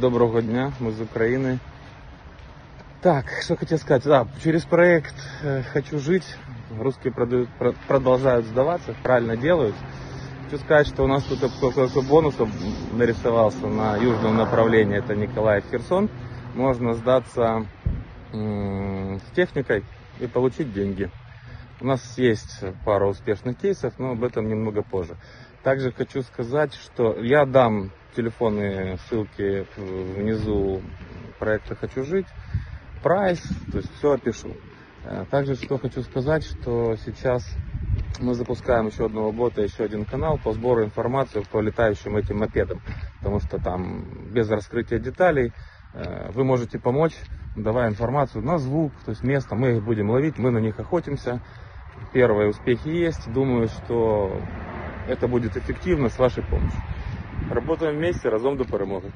Доброго дня, мы из Украины. Так, что хотел сказать. Да, через проект «Хочу жить» русские продают- про- продолжают сдаваться, правильно делают. Хочу сказать, что у нас тут какой бонус нарисовался на южном направлении, это Николаев Херсон. Можно сдаться с техникой и получить деньги. У нас есть пара успешных кейсов, но об этом немного позже. Также хочу сказать, что я дам телефонные ссылки внизу проекта «Хочу жить», прайс, то есть все опишу. Э, Также что хочу сказать, что сейчас мы запускаем еще одного бота, еще один канал по сбору информации по летающим этим мопедам. Потому что там без раскрытия деталей э, вы можете помочь, давая информацию на звук, то есть место, мы их будем ловить, мы на них охотимся. Первые успехи есть. Думаю, что это будет эффективно с вашей помощью. Работаем вместе, разом до перемоги.